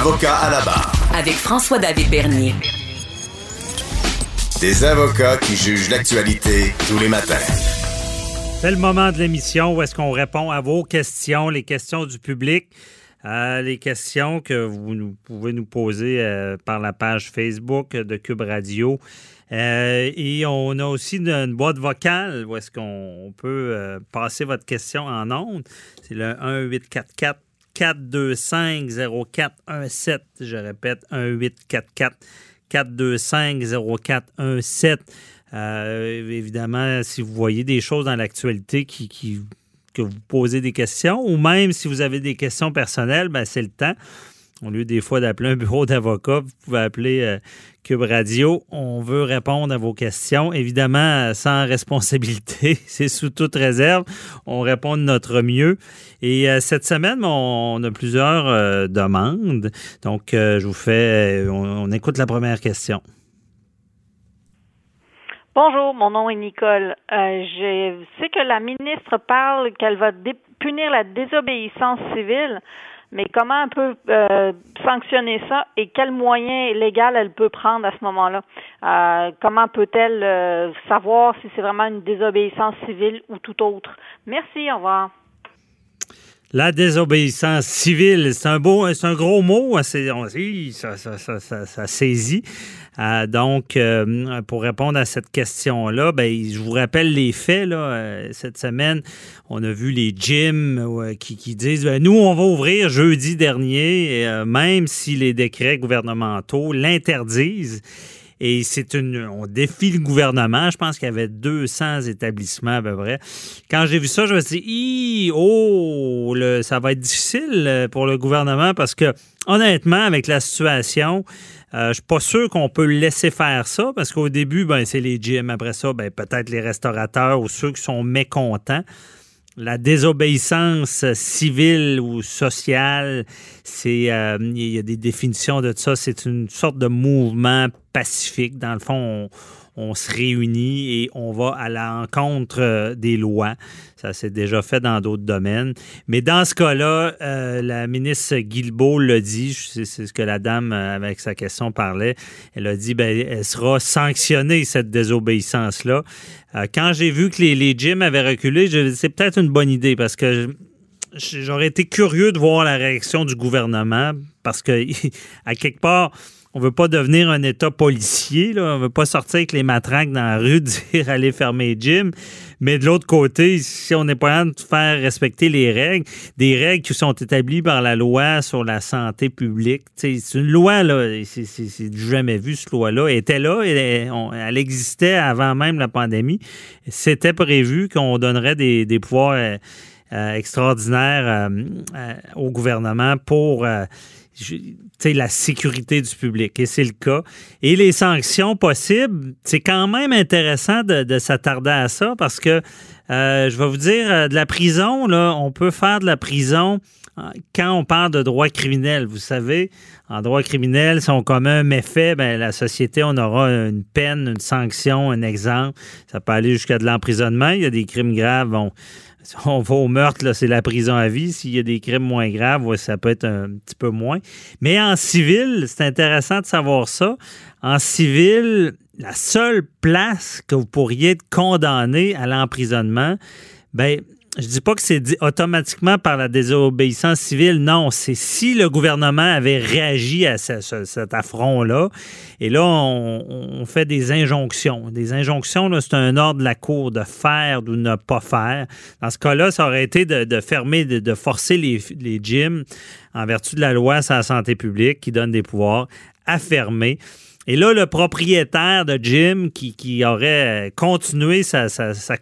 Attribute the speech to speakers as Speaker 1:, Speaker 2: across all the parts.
Speaker 1: Avocat à la barre.
Speaker 2: Avec François-David Bernier.
Speaker 1: Des avocats qui jugent l'actualité tous les matins.
Speaker 3: C'est le moment de l'émission où est-ce qu'on répond à vos questions, les questions du public, euh, les questions que vous nous, pouvez nous poser euh, par la page Facebook de Cube Radio. Euh, et on a aussi une, boîte vocale où est-ce qu'on peut passer votre question en ondes. C'est le 1844 425 0417. Je répète, 1844 425 0417. évidemment, si vous voyez des choses dans l'actualité qui, que vous posez des questions, ou même si vous avez des questions personnelles, ben, c'est le temps. Au lieu des fois d'appeler un bureau d'avocat, vous pouvez appeler euh, Cube Radio. On veut répondre à vos questions. Évidemment, sans responsabilité, c'est sous toute réserve. On répond de notre mieux. Et euh, cette semaine, on, a plusieurs euh, demandes. Donc, je vous fais, on, écoute la première question.
Speaker 4: Bonjour, mon nom est Nicole. je sais que la ministre parle qu'elle va punir la désobéissance civile mais comment elle peut euh, sanctionner ça et quels moyens légaux elle peut prendre à ce moment-là? Euh, comment peut-elle euh, savoir si c'est vraiment une désobéissance civile ou tout autre? Merci, au revoir.
Speaker 3: La désobéissance civile, c'est un beau, c'est un gros mot, hein, ça, ça, saisit. Euh, donc, euh, pour répondre à cette question-là, ben, je vous rappelle les faits. Euh, cette semaine, on a vu les gyms qui, disent ben, nous, on va ouvrir jeudi dernier, même si les décrets gouvernementaux l'interdisent. Et c'est une. On défie le gouvernement. Je pense qu'il y avait 200 établissements à peu près. Quand j'ai vu ça, je me suis dit, oh, le, ça va être difficile euh, pour le gouvernement parce que, honnêtement, avec la situation, euh, je suis pas sûr qu'on peut laisser faire ça parce qu'au début, ben, c'est les gyms. Après ça, ben, peut-être les restaurateurs ou ceux qui sont mécontents la désobéissance civile ou sociale, c'est euh, il y a des définitions de ça. C'est une sorte de mouvement pacifique. Dans le fond, on, se réunit et on va à l'encontre des lois. Ça s'est déjà fait dans d'autres domaines. Mais dans ce cas-là, euh, la ministre Guilbeault l'a dit, c'est ce que la dame, euh, avec sa question, parlait. Elle a dit, ben, elle sera sanctionnée, cette désobéissance-là. Euh, quand j'ai vu que les, les gyms avaient reculé, c'est peut-être une bonne idée parce que j'aurais été curieux de voir la réaction du gouvernement parce que, à quelque part, on veut pas devenir un État policier, là. on veut pas sortir avec les matraques dans la rue, dire aller fermer les gyms. Mais de l'autre côté, si on n'est pas de faire respecter les règles, des règles qui sont établies par la loi sur la santé publique, c'est une loi, là, c'est jamais vu, cette loi-là. Elle était là, elle, existait avant même la pandémie. C'était prévu qu'on donnerait des, des pouvoirs euh, euh, extraordinaires euh, au gouvernement pour la sécurité du public. Et c'est le cas. Et les sanctions possibles, c'est quand même intéressant de, s'attarder à ça parce que, euh, je vais vous dire, euh, de la prison, on peut faire de la prison euh, quand on parle de droit criminel. Vous savez, en droit criminel, si on commet un méfait, ben, la société, on aura une peine, une sanction, un exemple. Ça peut aller jusqu'à de l'emprisonnement. Il y a des crimes graves. Bon, on va au meurtre, c'est la prison à vie. S'il y a des crimes moins graves, ça peut être un petit peu moins. Mais en civil, c'est intéressant de savoir ça. En civil, la seule place que vous pourriez être condamné à l'emprisonnement, ben, je dis pas que c'est automatiquement par la désobéissance civile. Non, c'est si le gouvernement avait réagi à cet affront-là. Et là, on, fait des injonctions. Des injonctions, c'est un ordre de la Cour de faire ou ne pas faire. Dans ce cas-là, ça aurait été de, fermer, de, forcer les, les gyms en vertu de la loi sur la santé publique qui donne des pouvoirs à fermer. Et là, le propriétaire de Jim qui, aurait continué sa,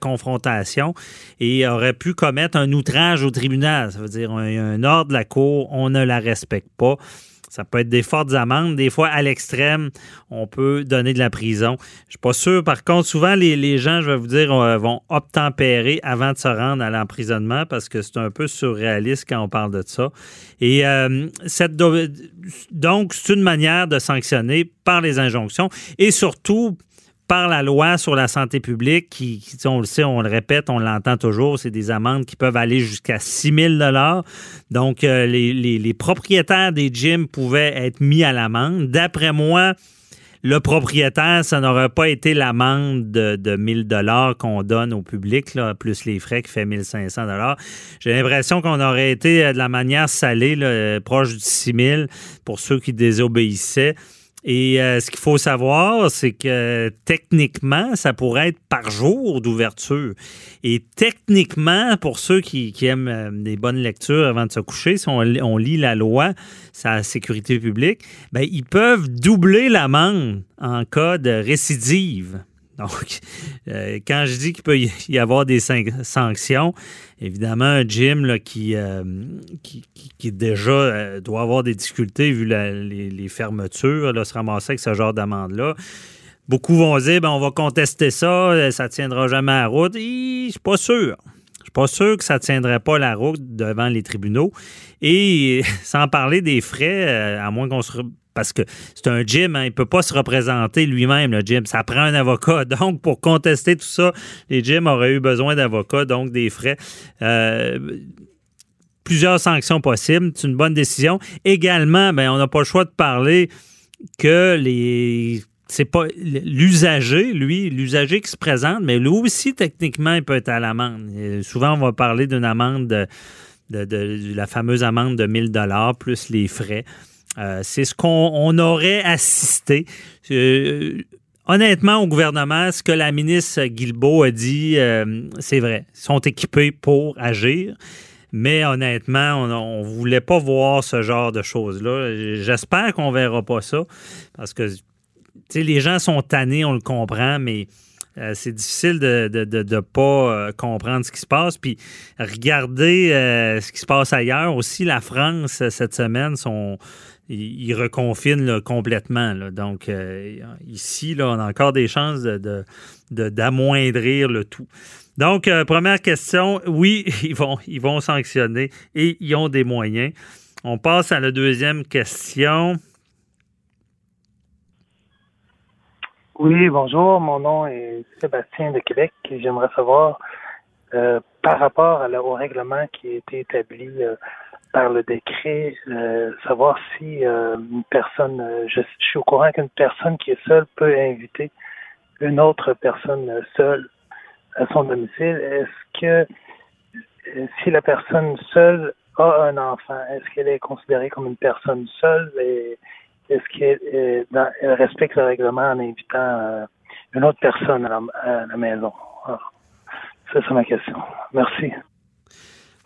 Speaker 3: confrontation et aurait pu commettre un outrage au tribunal, ça veut dire un, un ordre de la cour, on ne la respecte pas. Ça peut être des fortes amendes. Des fois, à l'extrême, on peut donner de la prison. Je suis pas sûr. Par contre, souvent, les, gens, je vais vous dire, euh, vont obtempérer avant de se rendre à l'emprisonnement parce que c'est un peu surréaliste quand on parle de ça. Et euh, cette, donc, c'est une manière de sanctionner par les injonctions et surtout par la loi sur la santé publique, qui, on le sait, on le répète, on l'entend toujours, c'est des amendes qui peuvent aller jusqu'à 6 000 Donc, euh, les, propriétaires des gyms pouvaient être mis à l'amende. D'après moi, le propriétaire, ça n'aurait pas été l'amende de, de 1000 dollars qu'on donne au public, plus les frais qui fait 1500 dollars. J'ai l'impression qu'on aurait été euh, de la manière salée, là, proche du 6 000 pour ceux qui désobéissaient. Et euh, ce qu'il faut savoir, c'est que techniquement, ça pourrait être par jour d'ouverture. Et techniquement, pour ceux qui, aiment euh, des bonnes lectures avant de se coucher, si on, lit la loi, sa sécurité publique, ben, ils peuvent doubler l'amende en cas de récidive. Donc, euh, quand je dis qu'il peut y avoir des sanctions, évidemment, un gym là, qui, euh, qui, déjà euh, doit avoir des difficultés vu les, fermetures, là, se ramasser avec ce genre d'amende-là. Beaucoup vont dire, ben, on va contester ça, ça ne tiendra jamais la route. Je ne suis pas sûr. Je suis pas sûr que ça ne tiendrait pas la route devant les tribunaux. Et sans parler des frais, à moins qu'on se parce que c'est un gym, hein, il ne peut pas se représenter lui-même, le gym. Ça prend un avocat. Donc, pour contester tout ça, les gyms auraient eu besoin d'avocats, donc des frais. Euh, plusieurs sanctions possibles. C'est une bonne décision. Également, ben, on n'a pas le choix de parler que les c'est pas l'usager, lui, l'usager qui se présente, mais lui aussi, techniquement, il peut être à l'amende. Souvent, on va parler d'une amende de, de, la fameuse amende de 1000 dollars plus les frais. Euh, c'est ce qu'on aurait assisté. Euh, honnêtement, au gouvernement, ce que la ministre Guilbeault a dit, euh, c'est vrai. Ils sont équipés pour agir. Mais honnêtement, on ne voulait pas voir ce genre de choses-là. J'espère qu'on ne verra pas ça. Parce que les gens sont tannés, on le comprend, mais c'est difficile de ne pas comprendre ce qui se passe. Puis regarder ce qui se passe ailleurs. Aussi, la France, cette semaine, sont il, reconfine complètement. Donc, euh, ici, on a encore des chances d'amoindrir de, le tout. Donc, euh, première question, oui, ils vont, ils vont sanctionner et ils ont des moyens. On passe à la deuxième question.
Speaker 5: Oui, bonjour. Mon nom est Sébastien de Québec et j'aimerais savoir, euh, par rapport au règlement qui a été établi par le décret, euh, savoir si euh, une personne, euh, je, suis au courant qu'une personne qui est seule peut inviter une autre personne seule à son domicile. Est-ce que si la personne seule a un enfant, est-ce qu'elle est considérée comme une personne seule et est-ce qu'elle respecte le règlement en invitant une autre personne à la, maison? Ah, ça, c'est ma question. Merci.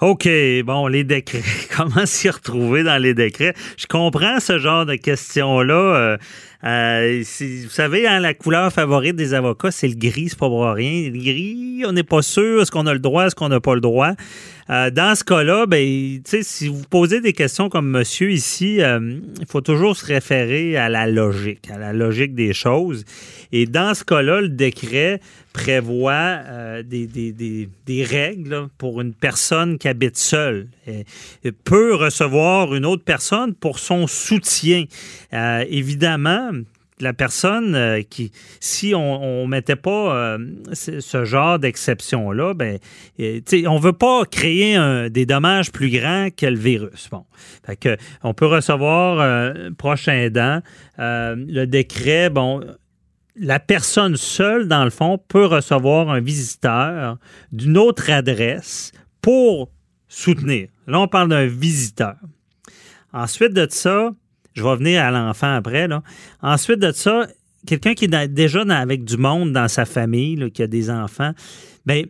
Speaker 3: OK, bon, les décrets. Comment s'y retrouver dans les décrets? Je comprends ce genre de questions-là. Euh, euh, vous savez, hein, la couleur favorite des avocats, c'est le gris, c'est pas pour rien. Le gris, on n'est pas sûr, est-ce qu'on a le droit, est-ce qu'on n'a pas le droit? Euh, dans ce cas-là, ben, si vous posez des questions comme monsieur ici, il faut toujours se référer à la logique, à la logique des choses. Et dans ce cas-là, le décret prévoit euh, des, règles pour une personne qui habite seule. Peut recevoir une autre personne pour son soutien. Euh, évidemment, la personne euh, qui, si on ne mettait pas ce genre d'exception-là, ben, on ne veut pas créer des dommages plus grands que le virus. Bon. On peut recevoir prochain aidant. le décret, bon, la personne seule, dans le fond, peut recevoir un visiteur d'une autre adresse pour soutenir. Là, on parle d'un visiteur. Ensuite de ça, je vais venir à l'enfant après. Là. Ensuite de ça, quelqu'un qui est déjà avec du monde dans sa famille, qui a des enfants, bien,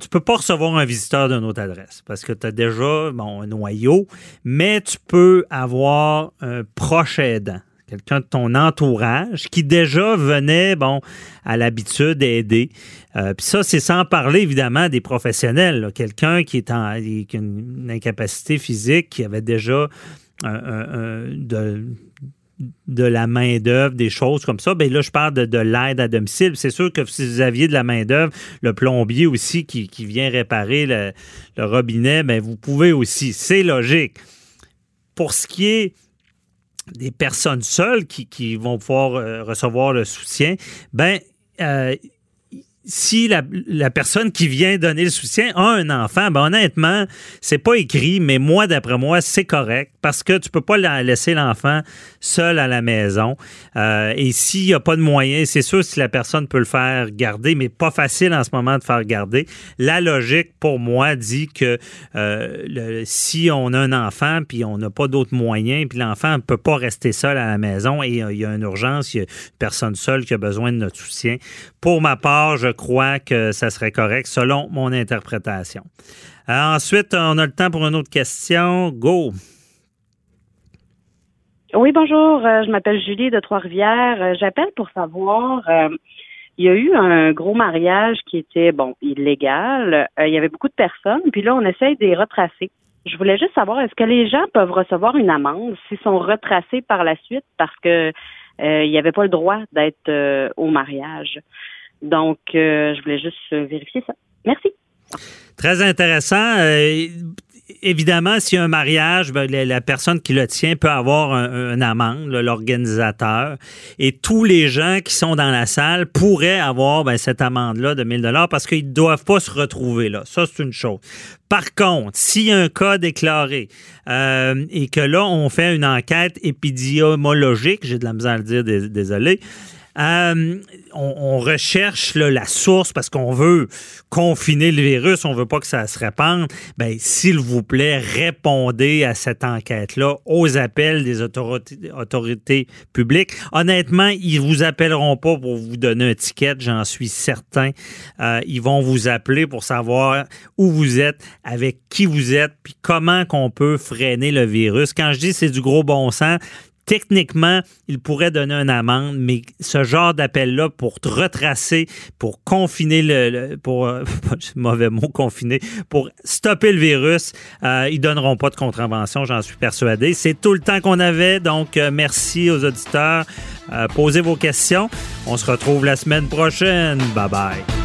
Speaker 3: tu peux pas recevoir un visiteur d'une autre adresse parce que tu as déjà bon, un noyau, mais tu peux avoir un proche aidant quelqu'un de ton entourage qui déjà venait, bon, à l'habitude d'aider. Euh, puis ça, c'est sans parler évidemment des professionnels. Quelqu'un qui est en qui a une incapacité physique, qui avait déjà de, de la main-d'œuvre, des choses comme ça. Bien là, je parle de, l'aide à domicile. C'est sûr que si vous aviez de la main-d'œuvre, le plombier aussi qui, vient réparer le, robinet, bien, vous pouvez aussi. C'est logique. Pour ce qui est des personnes seules qui, vont pouvoir euh, recevoir le soutien, ben euh, si la, personne qui vient donner le soutien a un enfant, ben honnêtement, c'est pas écrit, mais moi, d'après moi, c'est correct parce que tu peux pas laisser l'enfant seul à la maison. Euh, et s'il n'y a pas de moyens, c'est sûr si la personne peut le faire garder, mais pas facile en ce moment de faire garder. La logique, pour moi, dit que euh, si on a un enfant puis on n'a pas d'autres moyens, puis l'enfant ne peut pas rester seul à la maison et il y a une urgence, il y a une personne seule qui a besoin de notre soutien. Pour ma part, je crois que ça serait correct selon mon interprétation. Euh, ensuite, on a le temps pour une autre question. Go!
Speaker 6: Oui, bonjour. Euh, je m'appelle Julie de Trois-Rivières. Euh, j'appelle pour savoir, il y a eu un gros mariage qui était, bon, illégal. il y avait beaucoup de personnes, puis là, on essaye de les retracer. Je voulais juste savoir, est-ce que les gens peuvent recevoir une amende s'ils sont retracés par la suite parce que il n'y avait pas le droit d'être au mariage? Donc, euh, je voulais juste vérifier ça. Merci.
Speaker 3: Très intéressant. Euh, évidemment, s'il y a un mariage, ben, la, personne qui le tient peut avoir un, amende, l'organisateur. Et tous les gens qui sont dans la salle pourraient avoir ben, cette amende-là de 1000 dollars parce qu'ils ne doivent pas se retrouver là. Ça, c'est une chose. Par contre, s'il y a un cas déclaré euh, et que là, on fait une enquête épidémiologique, j'ai de la misère à le dire, désolé, euh, on, recherche la source parce qu'on veut confiner le virus, on veut pas que ça se répande. Ben, s'il vous plaît, répondez à cette enquête-là, aux appels des autorités, publiques. Honnêtement, ils vous appelleront pas pour vous donner un ticket, j'en suis certain. Euh, ils vont vous appeler pour savoir où vous êtes, avec qui vous êtes, puis comment qu'on peut freiner le virus. Quand je dis c'est du gros bon sens, techniquement, il pourrait donner une amende, mais ce genre d'appel-là pour retracer, pour confiner le, pour euh, mauvais mot confiner, pour stopper le virus, euh, ils donneront pas de contravention, j'en suis persuadé. C'est tout le temps qu'on avait, donc euh, merci aux auditeurs. posez vos questions. On se retrouve la semaine prochaine. Bye bye.